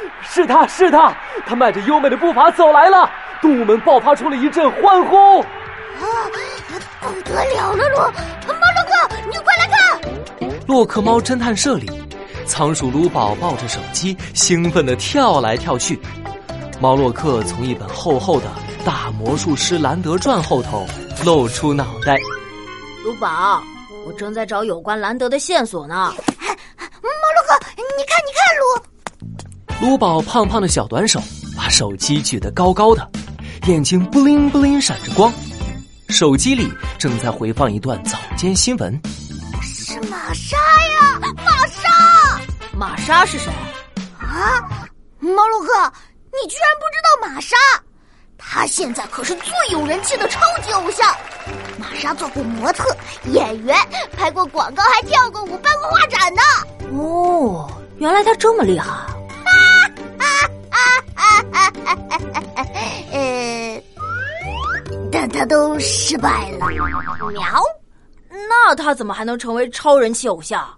是他是他，他迈着优美的步伐走来了，动物们爆发出了一阵欢呼。啊，不得了了，洛猫洛克，你快来看！洛克猫侦探社里，仓鼠鲁宝抱着手机，兴奋的跳来跳去。猫洛克从一本厚厚的《大魔术师兰德传》后头露出脑袋。鲁宝，我正在找有关兰德的线索呢。猫洛克，你看，你看，卢。卢宝胖胖的小短手把手机举得高高的，眼睛布灵布灵闪着光。手机里正在回放一段早间新闻。是玛莎呀，玛莎！玛莎是谁？啊，猫洛克，你居然不知道玛莎？她现在可是最有人气的超级偶像。玛莎做过模特、演员，拍过广告，还跳过舞，办过画展呢。哦，原来她这么厉害。他都失败了，喵。那他怎么还能成为超人气偶像？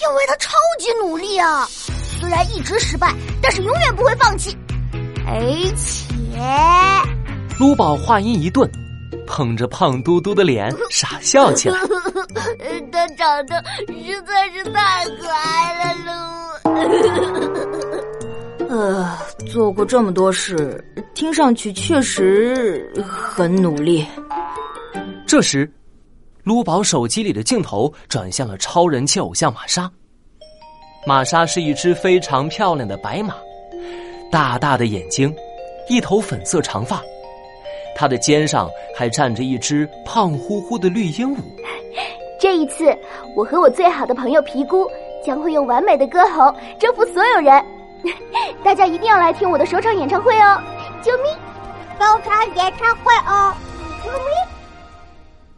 因为他超级努力啊！虽然一直失败，但是永远不会放弃。而且，卢宝话音一顿，捧着胖嘟嘟的脸傻笑起来。他长得实在是太可爱了，噜。呃，做过这么多事，听上去确实很努力。这时，卢宝手机里的镜头转向了超人气偶像玛莎。玛莎是一只非常漂亮的白马，大大的眼睛，一头粉色长发，她的肩上还站着一只胖乎乎的绿鹦鹉。这一次，我和我最好的朋友皮姑将会用完美的歌喉征服所有人。大家一定要来听我的首场演唱会哦！救命！首场演唱会哦！救命！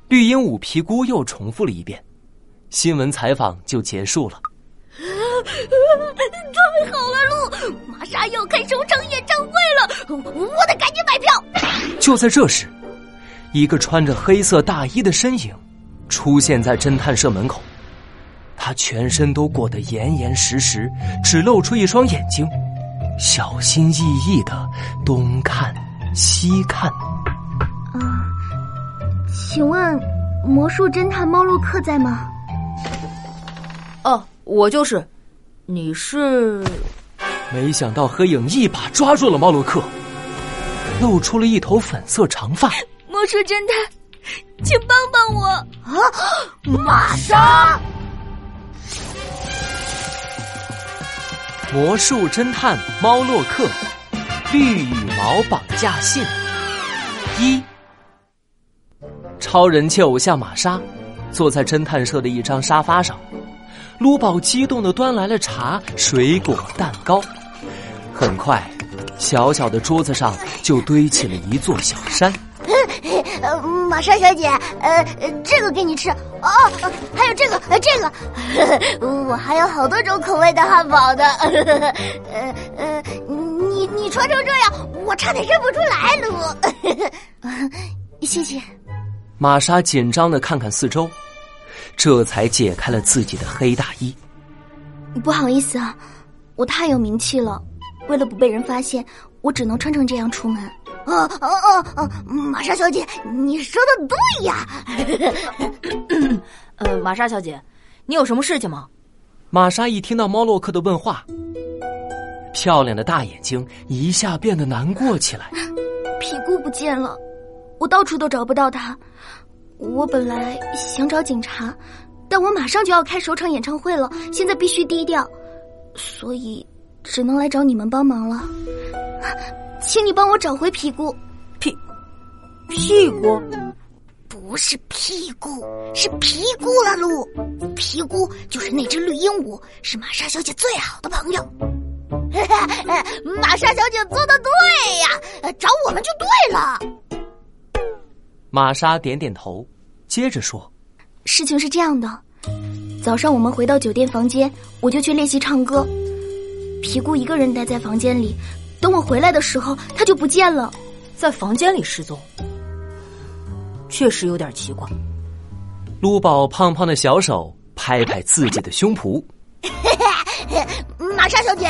绿鹦鹉皮姑又重复了一遍，新闻采访就结束了。太好了，路玛莎要开首场演唱会了，我得赶紧买票。就在这时，一个穿着黑色大衣的身影出现在侦探社门口。他全身都裹得严严实实，只露出一双眼睛，小心翼翼的东看西看。啊，请问魔术侦探猫洛克在吗？哦，我就是。你是？没想到黑影一把抓住了猫洛克，露出了一头粉色长发。魔术侦探，请帮帮我啊！玛莎。魔术侦探猫洛克，绿羽毛绑架信一。超人气偶像玛莎坐在侦探社的一张沙发上，卢宝激动的端来了茶、水果、蛋糕。很快，小小的桌子上就堆起了一座小山。玛莎小姐，呃，这个给你吃哦，还有这个，这个，我还有好多种口味的汉堡的。呃呃，你你穿成这样，我差点认不出来了。谢谢。玛莎紧张的看看四周，这才解开了自己的黑大衣。不好意思啊，我太有名气了，为了不被人发现，我只能穿成这样出门。哦哦哦哦，玛莎小姐，你说的对呀。呃，玛莎小姐，你有什么事情吗？玛莎一听到猫洛克的问话，漂亮的大眼睛一下变得难过起来。皮姑不见了，我到处都找不到他。我本来想找警察，但我马上就要开首场演唱会了，现在必须低调，所以只能来找你们帮忙了。请你帮我找回屁股，屁屁股，不是屁股，是皮姑了，噜。皮姑就是那只绿鹦鹉，是玛莎小姐最好的朋友。玛莎小姐做的对呀，找我们就对了。玛莎点点头，接着说：“事情是这样的，早上我们回到酒店房间，我就去练习唱歌，皮姑一个人待在房间里。”等我回来的时候，他就不见了，在房间里失踪，确实有点奇怪。卢宝胖胖的小手拍拍自己的胸脯，玛莎小姐，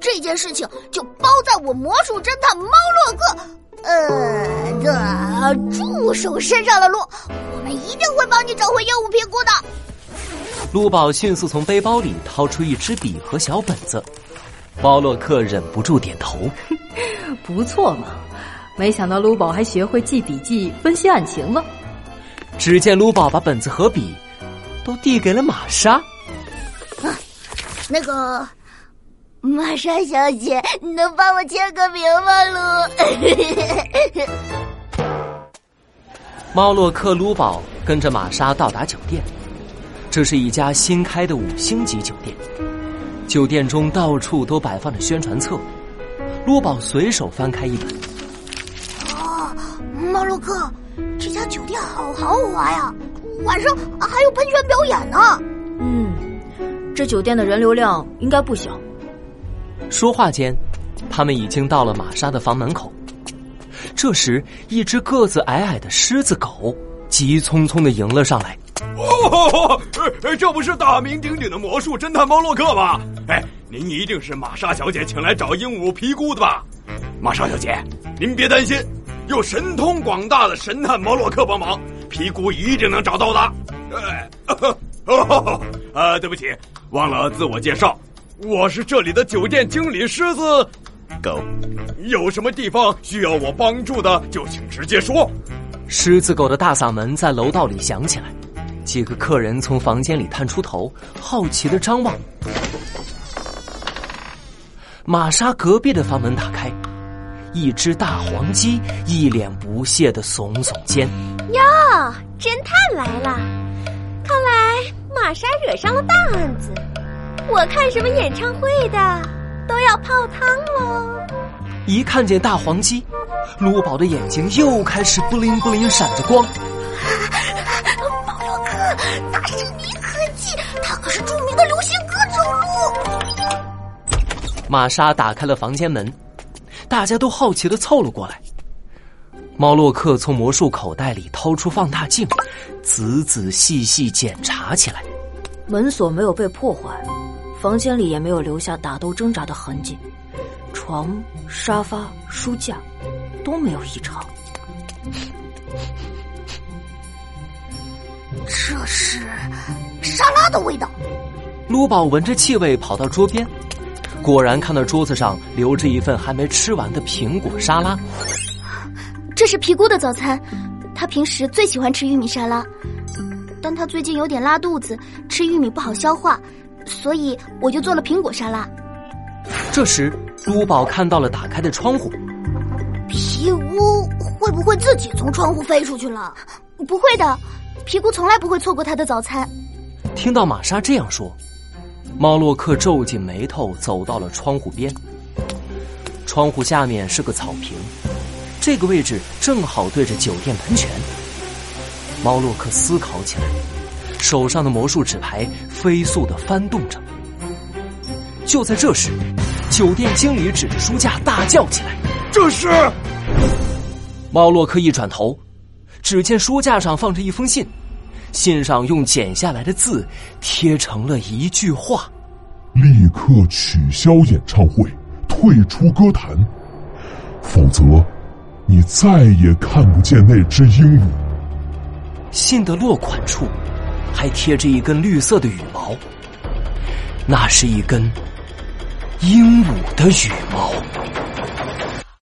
这件事情就包在我魔术侦探猫洛克呃的助手身上了。路，我们一定会帮你找回业务评估的。卢宝迅速从背包里掏出一支笔和小本子，猫洛克忍不住点头：“ 不错嘛，没想到卢宝还学会记笔记、分析案情了。”只见卢宝把本子和笔都递给了玛莎。啊，那个玛莎小姐，你能帮我签个名吗，卢？猫洛克、卢宝跟着玛莎到达酒店，这是一家新开的五星级酒店。酒店中到处都摆放着宣传册，洛宝随手翻开一本。啊，猫洛克。这家酒店好豪华呀，晚上还有喷泉表演呢。嗯，这酒店的人流量应该不小。说话间，他们已经到了玛莎的房门口。这时，一只个子矮矮的狮子狗急匆匆的迎了上来。哦，这不是大名鼎鼎的魔术侦探猫洛克吗？哎，您一定是玛莎小姐请来找鹦鹉皮姑的吧？玛莎小姐，您别担心。有神通广大的神探摩洛克帮忙，皮姑一定能找到的。哎，啊，对不起，忘了自我介绍，我是这里的酒店经理狮子狗。有什么地方需要我帮助的，就请直接说。狮子狗的大嗓门在楼道里响起来，几个客人从房间里探出头，好奇的张望。玛莎隔壁的房门打开。一只大黄鸡一脸不屑的耸耸肩。哟，侦探来了！看来玛莎惹上了大案子。我看什么演唱会的都要泡汤喽。一看见大黄鸡，卢宝的眼睛又开始布灵布灵闪着光。保罗哥，那是尼可基，他可是著名的流行歌手喽。玛莎打开了房间门。大家都好奇的凑了过来。猫洛克从魔术口袋里掏出放大镜，仔仔细细检查起来。门锁没有被破坏，房间里也没有留下打斗挣扎的痕迹，床、沙发、书架都没有异常。这是沙拉的味道。卢宝闻着气味跑到桌边。果然看到桌子上留着一份还没吃完的苹果沙拉，这是皮姑的早餐。她平时最喜欢吃玉米沙拉，但她最近有点拉肚子，吃玉米不好消化，所以我就做了苹果沙拉。这时，卢宝看到了打开的窗户，皮姑会不会自己从窗户飞出去了？不会的，皮姑从来不会错过她的早餐。听到玛莎这样说。猫洛克皱紧眉头，走到了窗户边。窗户下面是个草坪，这个位置正好对着酒店喷泉。猫洛克思考起来，手上的魔术纸牌飞速的翻动着。就在这时，酒店经理指着书架大叫起来：“这是！”猫洛克一转头，只见书架上放着一封信。信上用剪下来的字贴成了一句话：“立刻取消演唱会，退出歌坛，否则你再也看不见那只鹦鹉。”信的落款处还贴着一根绿色的羽毛，那是一根鹦鹉的羽毛。